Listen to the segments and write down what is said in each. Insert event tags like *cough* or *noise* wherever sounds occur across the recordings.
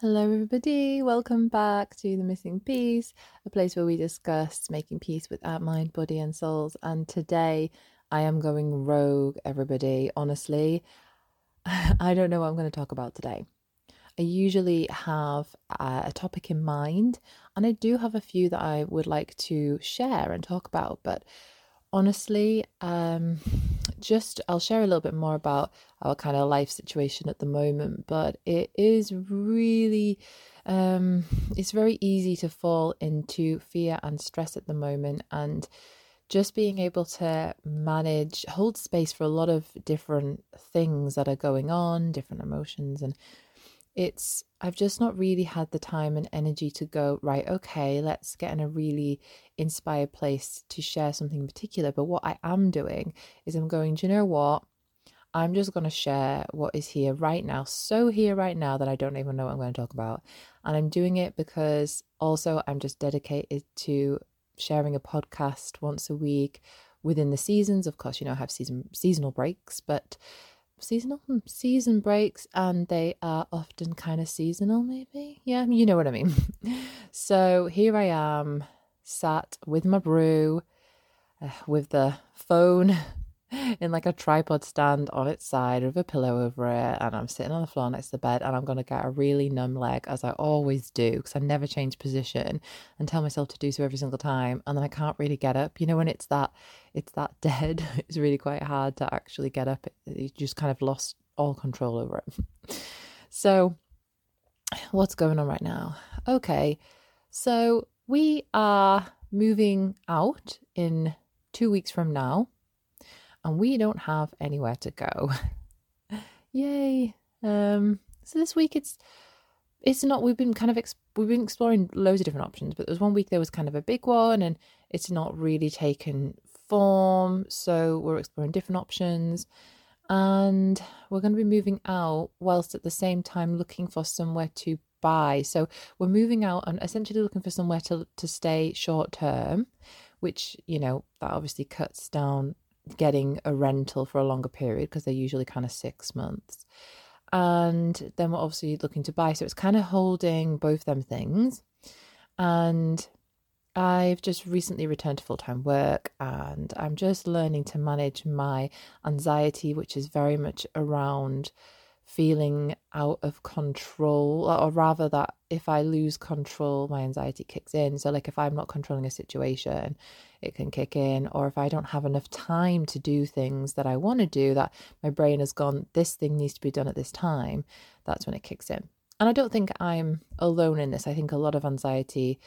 Hello, everybody. Welcome back to The Missing Peace, a place where we discuss making peace with our mind, body, and souls. And today I am going rogue, everybody. Honestly, *laughs* I don't know what I'm going to talk about today. I usually have a topic in mind, and I do have a few that I would like to share and talk about, but honestly, um, just I'll share a little bit more about our kind of life situation at the moment, but it is really um, it's very easy to fall into fear and stress at the moment and just being able to manage hold space for a lot of different things that are going on different emotions and it's I've just not really had the time and energy to go, right, okay, let's get in a really inspired place to share something in particular. But what I am doing is I'm going, do you know what? I'm just going to share what is here right now, so here right now that I don't even know what I'm going to talk about. And I'm doing it because also I'm just dedicated to sharing a podcast once a week within the seasons. Of course, you know, I have season seasonal breaks, but seasonal? Hmm, season breaks and they are often kind of seasonal maybe? Yeah you know what i mean. *laughs* So here i am sat with my brew uh, with the phone *laughs* in like a tripod stand on its side with a pillow over it and i'm sitting on the floor next to the bed and i'm going to get a really numb leg as i always do because i never change position and tell myself to do so every single time and then i can't really get up. You know when it's that it's that *laughs* dead it's really quite hard to actually get up. You just kind of lost all control over it. *laughs* So what's going on right now? Okay so we are moving out in two weeks from now and we don't have anywhere to go. *laughs* Yay. Um so this week it's it's not we've been kind of ex- we've been exploring loads of different options but there was one week there was kind of a big one and it's not really taken form so we're exploring different options and we're going to be moving out whilst at the same time looking for somewhere to buy so we're moving out and essentially looking for somewhere to to stay short term which you know that obviously cuts down getting a rental for a longer period because they're usually kind of six months. And then we're obviously looking to buy. So it's kind of holding both them things. And I've just recently returned to full time work and I'm just learning to manage my anxiety, which is very much around feeling out of control, or rather, that if I lose control, my anxiety kicks in. So, like if I'm not controlling a situation, it can kick in, or if I don't have enough time to do things that I want to do, that my brain has gone, this thing needs to be done at this time, that's when it kicks in. And I don't think I'm alone in this. I think a lot of anxiety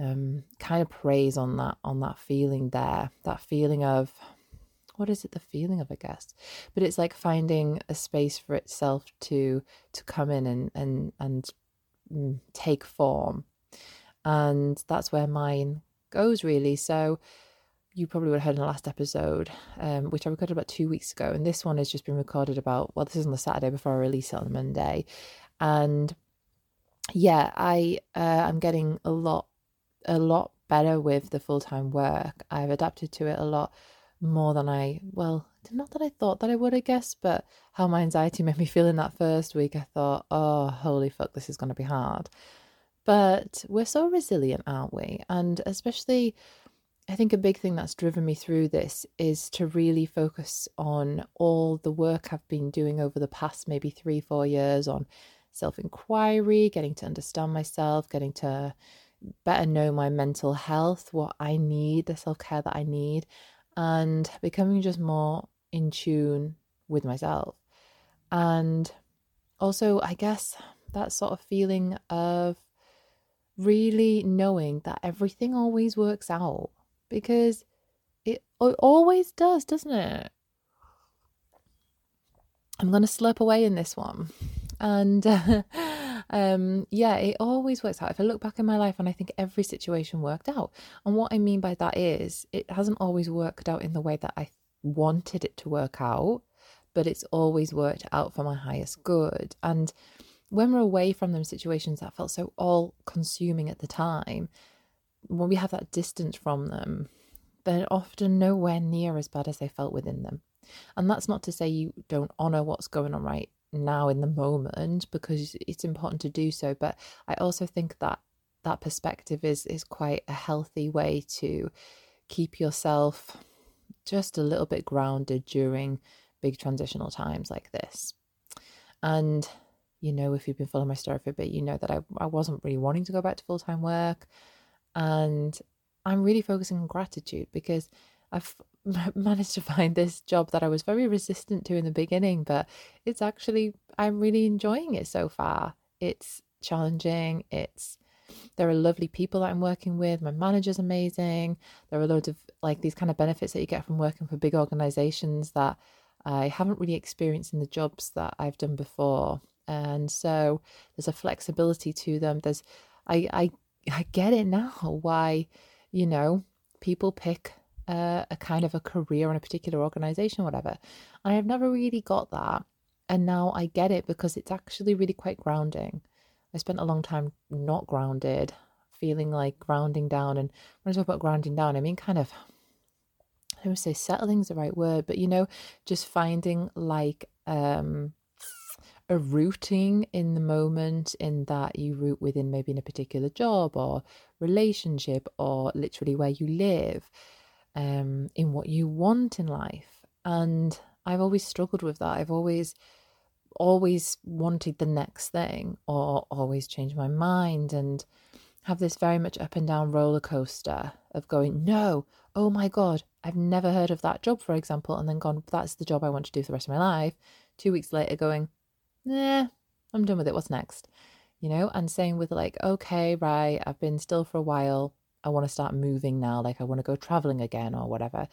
um, kind of preys on that on that feeling there, that feeling of what is it the feeling of i guess? But it's like finding a space for itself to to come in and and and mm, take form. And that's where mine goes really. So you probably would have heard in the last episode um, which i recorded about two weeks ago and this one has just been recorded about well this is on the saturday before i release it on monday. And yeah i uh, i'm getting a lot a lot better with the full-time work. I've adapted to it a lot more than I, well, not that I thought that I would, I guess, but how my anxiety made me feel in that first week, I thought, oh, holy fuck, this is going to be hard. But we're so resilient, aren't we? And especially, I think a big thing that's driven me through this is to really focus on all the work I've been doing over the past maybe three, four years on self inquiry, getting to understand myself, getting to better know my mental health, what I need, the self care that I need, and becoming just more in tune with myself. And also, I guess that sort of feeling of really knowing that everything always works out because it, it always does, doesn't it? I'm going to slurp away in this one. And uh, *laughs* um, yeah, it always works out. If I look back in my life and I think every situation worked out, and what I mean by that is it hasn't always worked out in the way that I wanted it to work out, but it's always worked out for my highest good. And when we're away from them situations that felt so all consuming at the time, when we have that distance from them, they're often nowhere near as bad as they felt within them. And that's not to say you don't honor what's going on right now in the moment because it's important to do so. But I also think that that perspective is is quite a healthy way to keep yourself just a little bit grounded during big transitional times like this. And you know, if you've been following my story for a bit, you know that I, I wasn't really wanting to go back to full time work. And I'm really focusing on gratitude because I've managed to find this job that I was very resistant to in the beginning, but it's actually, I'm really enjoying it so far. It's challenging. It's, there are lovely people that I'm working with. My manager's amazing. There are loads of like these kind of benefits that you get from working for big organizations that I haven't really experienced in the jobs that I've done before. And so there's a flexibility to them. There's, I, I, I get it now why, you know, people pick a, a kind of a career in a particular organization whatever. And I've never really got that. And now I get it because it's actually really quite grounding. I spent a long time not grounded, feeling like grounding down. And when I talk about grounding down, I mean kind of, I don't say settling is the right word, but you know, just finding like um a rooting in the moment in that you root within maybe in a particular job or relationship or literally where you live um, in what you want in life. And I've always struggled with that. I've always, always wanted the next thing or always change my mind and have this very much up and down roller coaster of going, no, oh my God, I've never heard of that job, for example, and then gone, that's the job I want to do for the rest of my life. Two weeks later, going, nah, I'm done with it. What's next? You know, and saying with like, okay, right, I've been still for a while. I want to start moving now, like I want to go traveling again or whatever.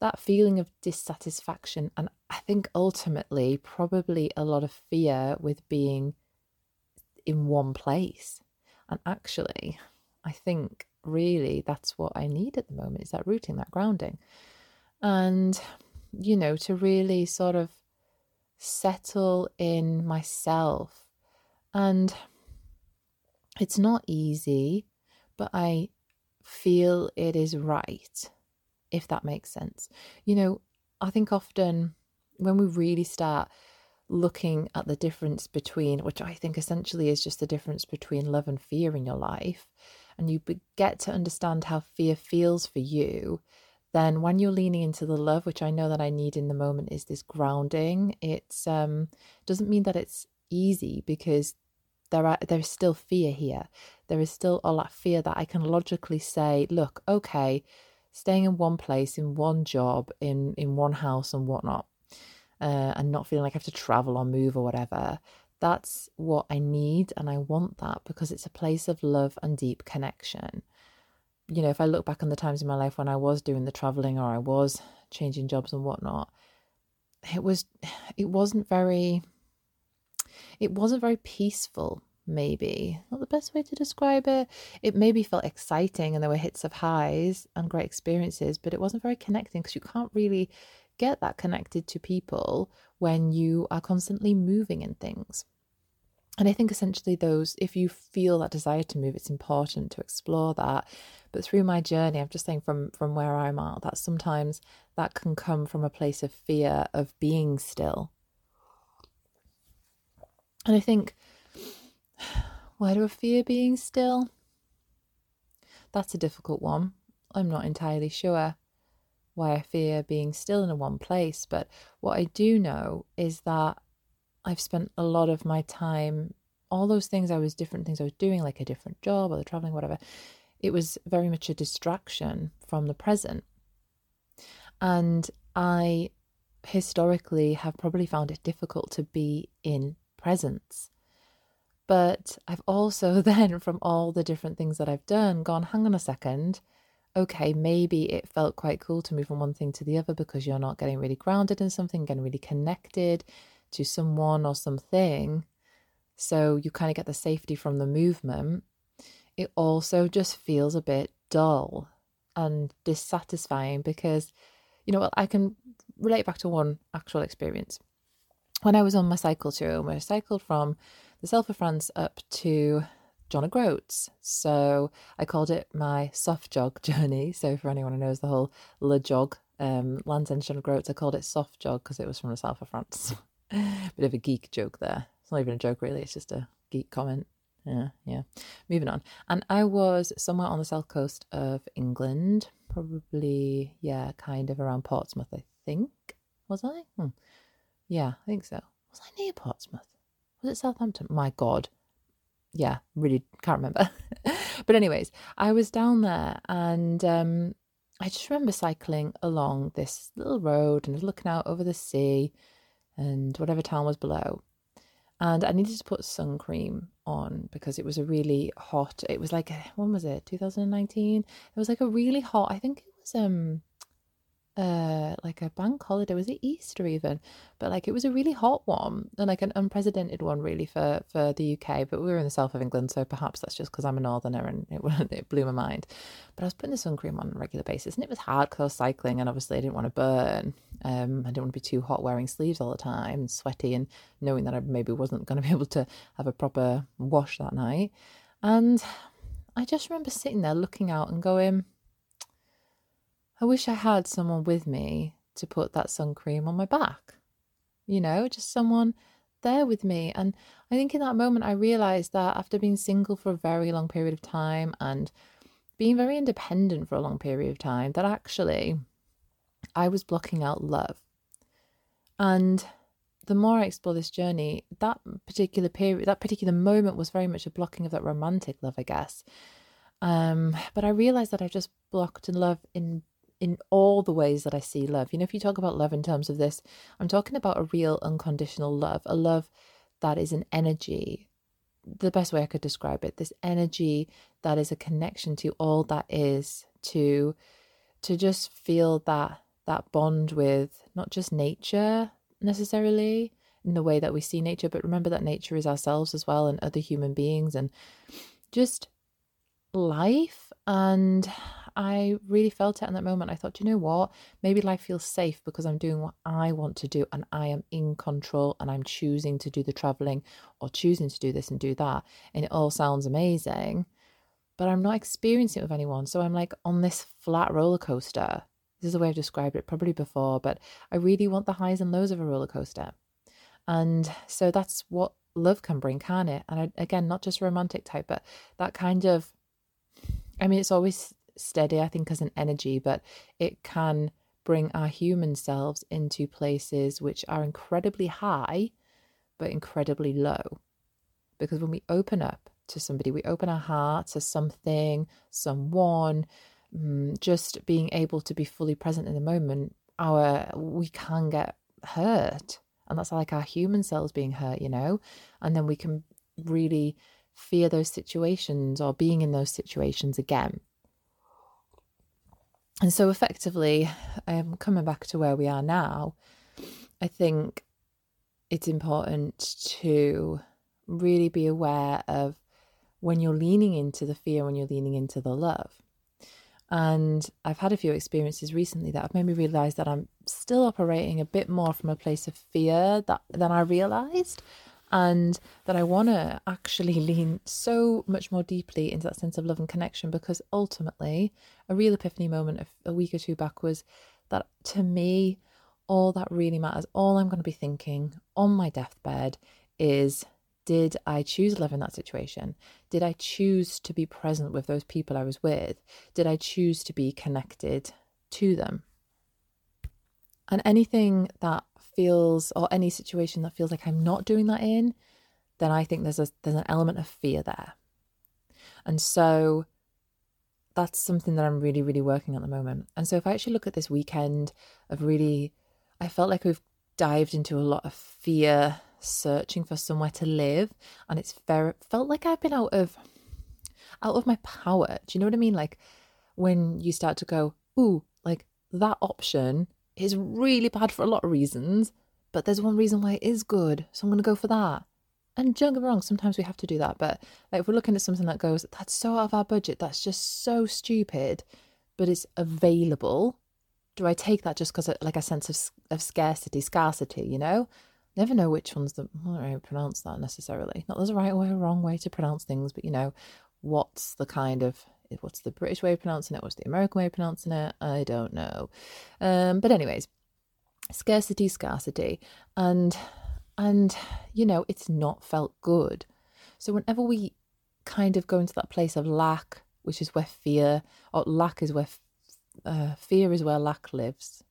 That feeling of dissatisfaction, and I think ultimately, probably a lot of fear with being in one place. And actually, I think really that's what I need at the moment is that rooting, that grounding. And, you know, to really sort of settle in myself. And it's not easy, but I feel it is right, if that makes sense. You know, I think often when we really start looking at the difference between, which I think essentially is just the difference between love and fear in your life, and you get to understand how fear feels for you, then when you're leaning into the love, which I know that I need in the moment, is this grounding. It's um doesn't mean that it's easy because there are there's still fear here. There is still a lot of fear that I can logically say, look, okay, staying in one place, in one job, in in one house and whatnot, uh, and not feeling like I have to travel or move or whatever. That's what I need, and I want that because it's a place of love and deep connection. You know, if I look back on the times in my life when I was doing the traveling or I was changing jobs and whatnot, it was, it wasn't very it wasn't very peaceful, maybe. Not the best way to describe it. It maybe felt exciting and there were hits of highs and great experiences, but it wasn't very connecting because you can't really get that connected to people when you are constantly moving in things. And I think essentially those, if you feel that desire to move, it's important to explore that. But through my journey, I'm just saying from from where I'm at, that sometimes that can come from a place of fear of being still and I think, why do I fear being still? That's a difficult one. I'm not entirely sure why I fear being still in one place, but what I do know is that I've spent a lot of my time, all those things I was different things I was doing, like a different job or the traveling, whatever, it was very much a distraction from the present. And I historically have probably found it difficult to be in presence. But I've also *laughs* then, from all the different things that I've done, gone, hang on a second. Okay, maybe it felt quite cool to move from one thing to the other because you're not getting really grounded in something, getting really connected to someone or something. So you kind of get the safety from the movement. It also just feels a bit dull and dissatisfying because, you know, I can relate back to one actual experience when I was on my cycle tour, I cycled from the south of France up to John O'Groats. So I called it my soft jog *laughs* journey. So for anyone who knows the whole Le Jog, um, Land's End John O'Groats, I called it soft jog because it was from the south of France. *laughs* Bit of a geek joke there. It's not even a joke, really. It's just a geek comment. Yeah, yeah. Moving on. And I was somewhere on the south coast of England, probably, yeah, kind of around Portsmouth, I think. Was I? Hmm. Yeah, I think so. Was I near Portsmouth? Was it Southampton? My God. Yeah, really can't remember. *laughs* but, anyways, I was down there and um, I just remember cycling along this little road and looking out over the sea and whatever town was below. And I needed to put sun cream on because it was a really hot. It was like when was it? 2019. It was like a really hot. I think it was um uh like a bank holiday was it easter even? But like it was a really hot one and like an unprecedented one really for for the uk but we were in the south of england so perhaps that's just because i'm a northerner and it, *laughs* it blew my mind. But i was putting the sun cream on a regular basis and it was hard because i was cycling and obviously i didn't want to burn um i didn't want to be too hot wearing sleeves all the time and sweaty and knowing that i maybe wasn't going to be *laughs* able to have a proper wash that night. And i just remember sitting there looking out and going I wish I had someone with me to put that sun cream on my back. You know, just someone there with me. And I think in that moment, I realized that after being single for a very long period of time and being very independent for a long period of time, that actually I was blocking out love. And the more I explore this journey, that particular period, that particular moment was very much a blocking of that romantic love, I guess. Um, but I realized that I've just blocked in love in in all the ways that I see love. You know, if you talk about love in terms of this, I'm talking about a real unconditional love, a love that is an energy. The best way I could describe it, this energy that is a connection to all that is, to to just feel that that bond with not just nature necessarily in the way that we see nature, but remember that nature is ourselves as well and other human beings and just life and I really felt it in that moment. I thought, you know what? Maybe life feels safe because I'm doing what I want to do and I am in control and I'm choosing to do the traveling or choosing to do this and do that. And it all sounds amazing, but I'm not experiencing it with anyone. So I'm like on this flat roller coaster. This is the way I've described it probably before, but I really want the highs and lows of a roller coaster. And so that's what love can bring, can it? And I, again, not just romantic type, but that kind of I mean, it's always steady, I think, as an energy, but it can bring our human selves into places which are incredibly high, but incredibly low. Because when we open up to somebody, we open our heart to something, someone, mm, just being able to be fully present in the moment, our we can get hurt. And that's like our human selves being hurt, you know? And then we can really fear those situations or being in those situations again. And so, effectively, um, coming back to where we are now, I think it's important to really be aware of when you're leaning into the fear, when you're leaning into the love. And I've had a few experiences recently that have made me realize that I'm still operating a bit more from a place of fear that, than I realized and that I want to actually *laughs* lean so much more deeply into that sense of love and connection because ultimately, a real epiphany moment of a week or two back was that to me, all that really matters, all I'm going to be thinking on my deathbed is did I choose love in that situation? Did I choose to be present with those people I was with? Did I choose to be connected to them? And anything that feels or any situation that feels like I'm not doing that in, then I think there's a there's an element of fear there. And so that's something that I'm really, really working at the moment. And so if I actually look at this weekend of really I felt like we've dived into a lot of fear, searching for somewhere to live. And it's very felt like I've been out of out of my power. Do you know what I mean? Like when you start to go, ooh, like that option is really bad for a lot of reasons, but there's one reason why it is good. So I'm to go for that. And don't get me wrong, sometimes we have to do that. But like if we're looking at something that goes, that's so out of our budget, that's just so stupid, but it's available. Do I take that just because like a sense of of scarcity, scarcity? You know, never know which one's the. I don't know pronounce that necessarily. Not there's a right way or wrong way to pronounce things, but you know, what's the kind of what's the British way of pronouncing it? What's the American way of pronouncing it? I don't know. Um, but anyways, scarcity, scarcity, and And, you know, it's not felt good. So whenever we kind of go into that place of lack, which is where fear, or lack is where uh, fear is where lack lives.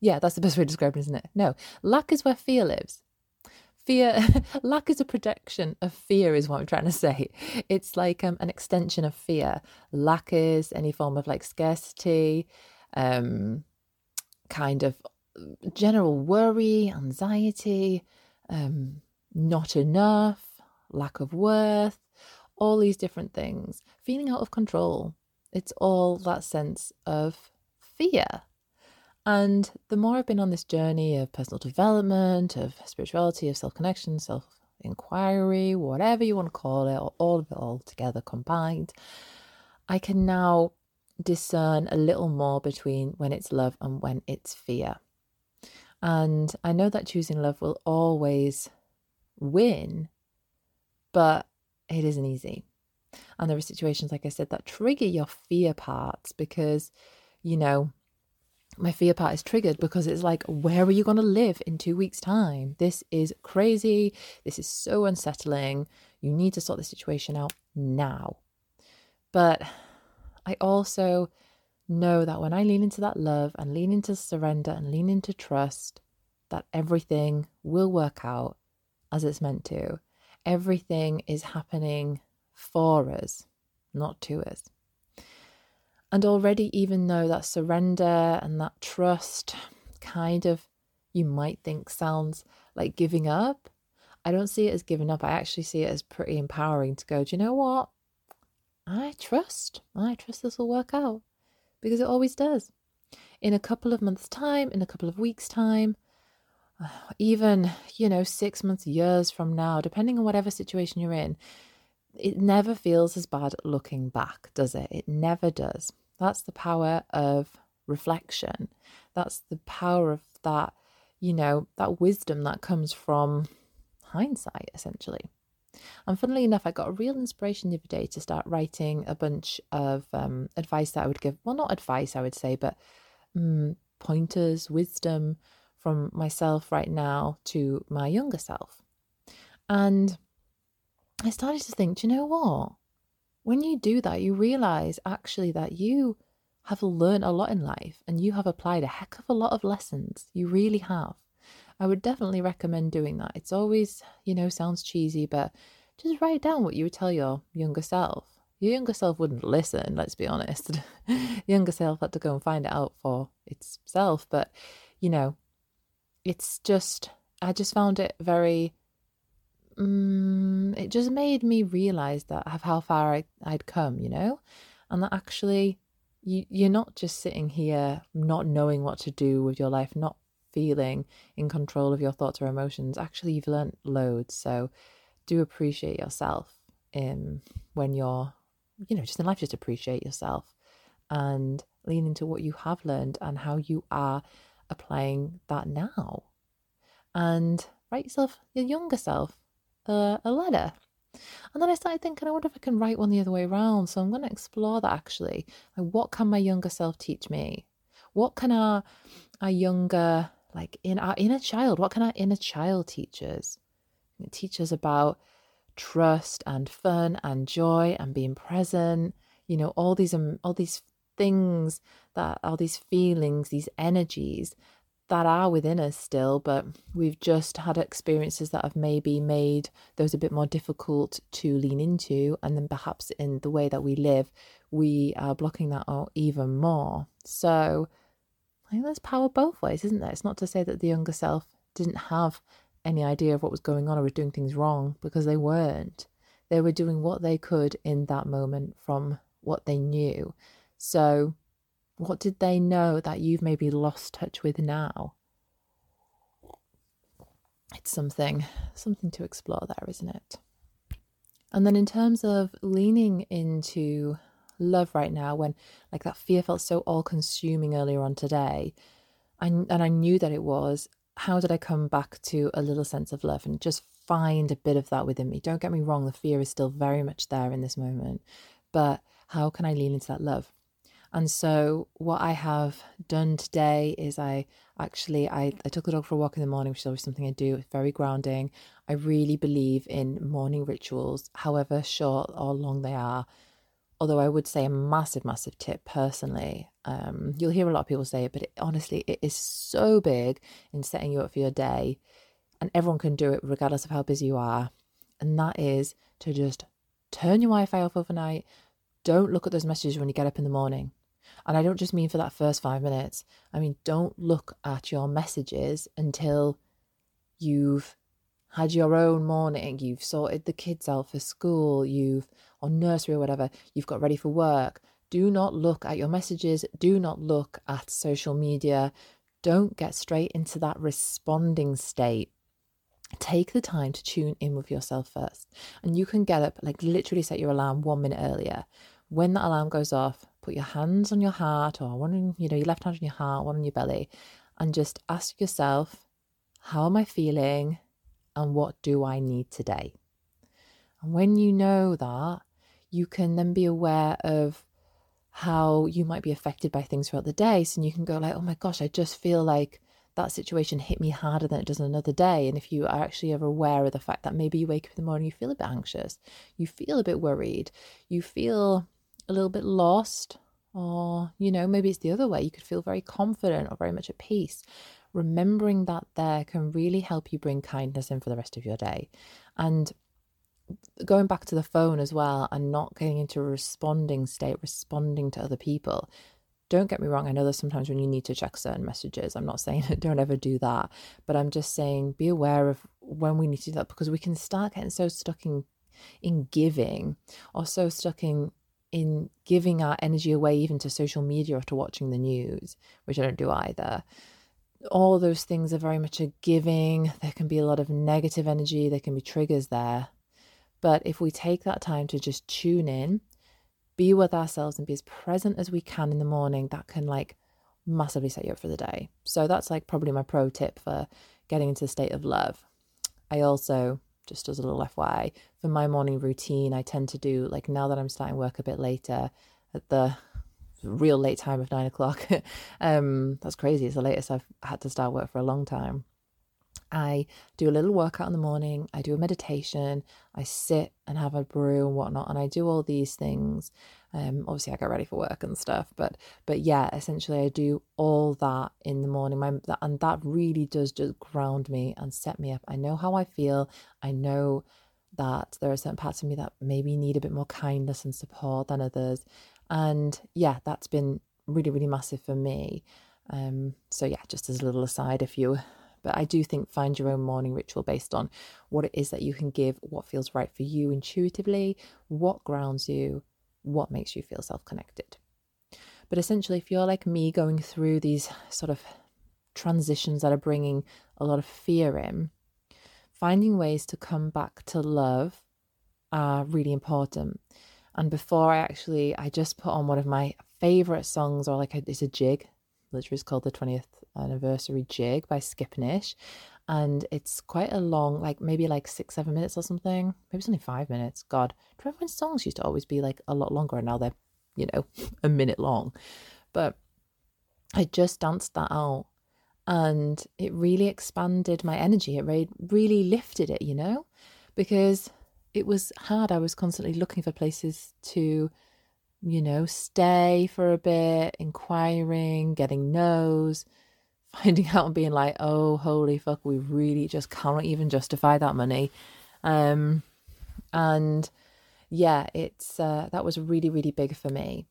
Yeah, that's the best way to describe it, isn't it? No, lack is where fear lives. Fear, *laughs* lack is a projection of fear, is what I'm trying to say. It's like um, an extension of fear. Lack is any form of like scarcity, um, kind of general worry, anxiety, um, not enough, lack of worth, all these different things, feeling out of control. It's all that sense of fear. And the more I've been on this journey of personal development, of spirituality, of self connection, self inquiry, whatever you want to call it, or all of it all together combined, I can now discern a little more between when it's love and when it's fear. And I know that choosing love will always win, but it isn't easy. And there are situations, like I said, that trigger your fear parts because, you know, my fear part is triggered because it's like, where are you going to live in two weeks' time? This is crazy. This is so unsettling. You need to sort the situation out now. But I also know that when I lean into that love and lean into surrender and lean into trust, that everything will work out as it's meant to. Everything is happening for us, not to us. And already, even though that surrender and that trust kind of you might think sounds like giving up, I don't see it as giving up. I actually see it as pretty empowering to go, do you know what? I trust. I trust this will work out because it always does. In a couple of months' time, in a couple of weeks' time, *sighs* even, you know, six months, years from now, depending on whatever situation you're in, it never feels as bad looking back, does it? It never does. That's the power of reflection. That's the power of that, you know, that wisdom that comes from hindsight, essentially. And funnily enough, I got a real inspiration the other day to start writing a bunch of um, advice that I would give. Well, not advice, I would say, but um, pointers, wisdom from myself right now to my younger self. And I started to think, do you know what? When you do that, you realize actually that you have learned a lot in life and you have applied a heck of a lot of lessons. You really have. I would definitely recommend doing that. It's always, you know, sounds cheesy, but just write down what you would tell your younger self. Your younger self wouldn't listen, let's be honest. *laughs* younger self had to go and find it out for itself. But, you know, it's just, I just found it very, um, it just made me realize that of how far I, I'd come, you know, and that actually you, you're not just sitting here not knowing what to do with your life, not feeling in control of your thoughts or emotions. Actually, you've learned loads. So do appreciate yourself in when you're, you know, just in life, just appreciate yourself and lean into what you have learned and how you are applying that now. And write yourself, your younger self, uh, a letter. And then I started thinking, I wonder if I can write one the other way around. So I'm going to explore that actually. Like, what can my younger self teach me? What can our, our younger, like in our inner child, what can our inner child teach us? It teaches about trust and fun and joy and being present. You know, all these um, all these things that all these feelings, these energies that are within us still, but we've just had experiences that have maybe made those a bit more difficult to lean into. And then perhaps in the way that we live, we are blocking that out even more. So I think there's power both ways, isn't there? It's not to say that the younger self didn't have any idea of what was going on or was doing things wrong because they weren't. They were doing what they could in that moment from what they knew. So what did they know that you've maybe lost touch with now? It's something something to explore there, isn't it? And then in terms of leaning into love right now when like that fear felt so all consuming earlier on today, And, and I knew that it was, how did I come back to a little sense of love and just find a bit of that within me? Don't get me wrong, the fear is still very much there in this moment, but how can I lean into that love? And so what I have done today is I actually I, I took the dog for a walk in the morning, which is always something I do. It's very grounding. I really believe in morning rituals, however short or long they are. Although I would say a massive, massive tip personally. Um, you'll hear a lot of people say it, but it, honestly, it is so big in setting you up for your day. And everyone can do it regardless of how busy you are. And that is to just turn your Wi Fi off overnight. Don't look at those messages when you get up in the morning. And I don't just mean for that first five minutes. I mean, don't look at your messages until you've had your own morning, you've sorted the kids out for school, you've, or nursery or whatever, you've got ready for work. Do not look at your messages. Do not look at social media. Don't get straight into that responding state. Take the time to tune in with yourself first. And you can get up, like literally set your alarm one minute earlier. When that alarm goes off, put your hands on your heart or one on, you know, your left hand on your heart, one on your belly, and just ask yourself, how am I feeling and what do I need today? And when you know that, you can then be aware of how you might be affected by things throughout the day. So you can go like, oh my gosh, I just feel like that situation hit me harder than it does another day. And if you are actually ever aware of the fact that maybe you wake up in the morning, you feel a bit anxious, you feel a bit worried, you feel a little bit lost, or, you know, maybe it's the other way. You could feel very confident or very much at peace. Remembering that there can really help you bring kindness in for the rest of your day. And going back to the phone as well and not getting into a responding state, responding to other people. Don't get me wrong, I know there's sometimes when you need to check certain messages. I'm not *laughs* saying don't ever do that, but I'm just saying be aware of when we need to do that because we can start getting so stuck in in giving or so stuck in in giving our energy away even to social media or to watching the news, which I don't do either. All those things are very much a giving. There can be a lot of negative energy, there can be triggers there. But if we take that time to just tune in, be with ourselves and be as present as we can in the morning, that can like massively set you up for the day. So that's like probably my pro tip for getting into the state of love. I also just as a little FYI, for my morning routine, I tend to do like now that I'm starting work a bit later at the real late time of nine o'clock. *laughs* um, that's crazy. It's the latest I've had to start work for a long time. I do a little workout in the morning. I do a meditation. I sit and have a brew and whatnot, and I do all these things. Um, obviously, I get ready for work and stuff, but but yeah, essentially, I do all that in the morning. My and that really does just ground me and set me up. I know how I feel. I know that there are certain parts of me that maybe need a bit more kindness and support than others, and yeah, that's been really really massive for me. Um, so yeah, just as a little aside, if you but I do think find your own morning ritual based on what it is that you can give, what feels right for you intuitively, what grounds you, what makes you feel self connected. But essentially, if you're like me going through these sort of transitions that are bringing a lot of fear in, finding ways to come back to love are really important. And before I actually, I just put on one of my favorite songs, or like a, it's a jig, literally it's called the 20th anniversary jig by Skipinnish. And it's quite a long, like maybe like six, seven minutes or something. Maybe it's only five minutes. God, do you remember when songs used to always be like a lot longer and now they're, you know, *laughs* a minute long? But I just danced that out and it really expanded my energy. It really, really lifted it, you know, because it was hard. I was constantly looking for places to you know, stay for a bit, inquiring, getting no's, finding *laughs* out and being like, oh, holy fuck, we really just cannot even justify that money. Um, and yeah, it's uh, that was really, really big for me.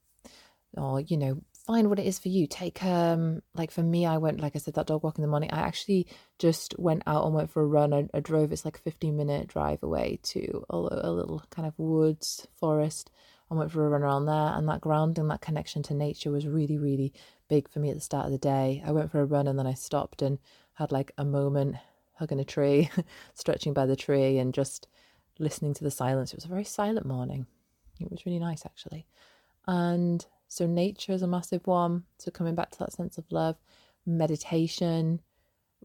Or, you know, find what it is for you. Take um like for me, I went like I said that dog walk in the morning. I actually just went out and went for a run. I, I drove. It's like a fifteen minute drive away to a, a little kind of woods forest I went for a run around there, and that grounding, that connection to nature was really, really big for me at the start of the day. I went for a run and then I stopped and had like a moment hugging a tree, *laughs* stretching by the tree, and just listening to the silence. It was a very silent morning. It was really nice, actually. And so, nature is a massive one. So, coming back to that sense of love, meditation,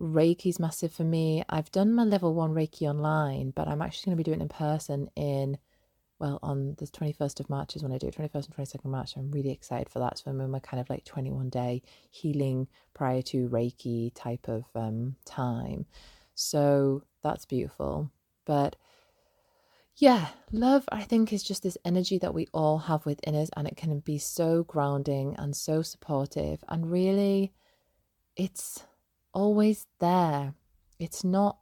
Reiki's massive for me. I've done my level one Reiki online, but I'm actually going to be doing it in person in well, on the 21st of March is when I do it, 21st and 22nd March. I'm really excited for that. So I'm in my kind of like 21 day healing prior to Reiki type of um, time. So that's beautiful. But yeah, love, I think, is just this energy that we all have within us, and it can be so grounding and so supportive. And really, it's always there, it's not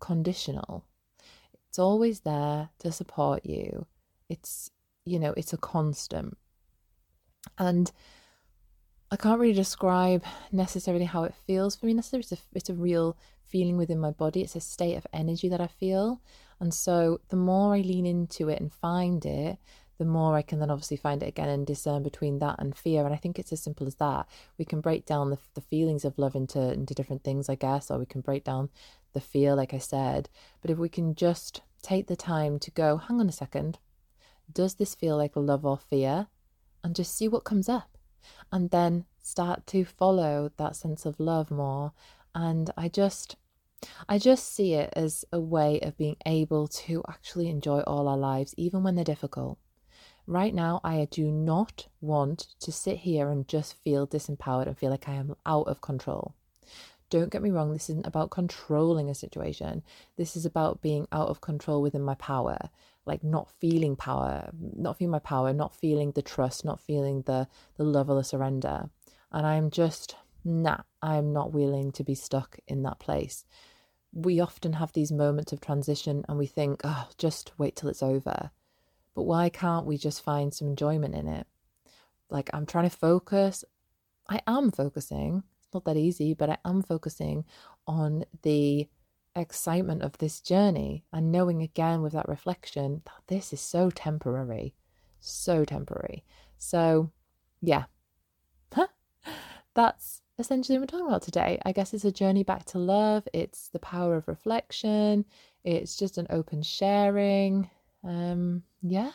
conditional. It's always there to support you. It's, you know, it's a constant. And I can't really describe necessarily how it feels for me. Necessarily, it's a, it's a real feeling within my body. It's a state of energy that I feel. And so the more I lean into it and find it, the more I can then obviously find it again and discern between that and fear. And I think it's as simple as that. We can break down the, the feelings of love into, into different things, I guess, or we can break down the fear, like I said. But if we can just take the time to go, hang on a second, does this feel like love or fear? And just see what comes up. And then start to follow that sense of love more. And I just, I just see it as a way of being able to actually enjoy all our lives, even when they're difficult. Right now, I do not want to sit here and just feel disempowered and feel like I am out of control. Don't get me wrong, this isn't about controlling a situation. This is about being out of control within my power, like not feeling power, not feeling my power, not feeling the trust, not feeling the the love or the surrender. And I'm just nah, I'm not willing to be stuck in that place. We often have these moments of transition and we think, oh, just wait till it's over. But why can't we just find some enjoyment in it? Like I'm trying to focus. I am focusing It's not that easy, but I am focusing on the excitement of this journey and knowing again with that reflection that this is so temporary, so temporary. So, yeah, *laughs* that's essentially what we're talking about today. I guess it's a journey back to love, it's the power of reflection, it's just an open sharing. Um, yeah,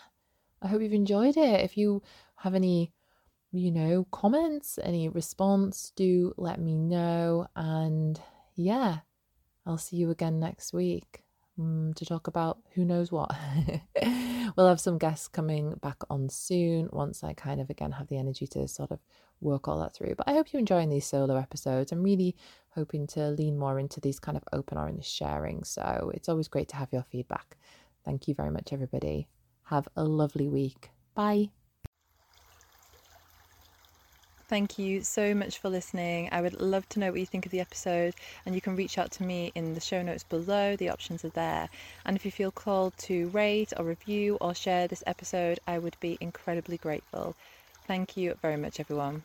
I hope you've enjoyed it. If you have any you know, comments, any response, do let me know. And yeah, I'll see you again next week um, to talk about who knows what. *laughs* we'll have some guests coming back on soon once I kind of again have the energy to sort of work all that through. But I hope you're enjoying these solo episodes. I'm really hoping to lean more into these kind of open or in the sharing. So it's always great to have your feedback. Thank you very much, everybody. Have a lovely week. Bye. Thank you so much for listening. I would love to know what you think of the episode, and you can reach out to me in the show notes below. The options are there. And if you feel called to rate or review or share this episode, I would be incredibly grateful. Thank you very much, everyone.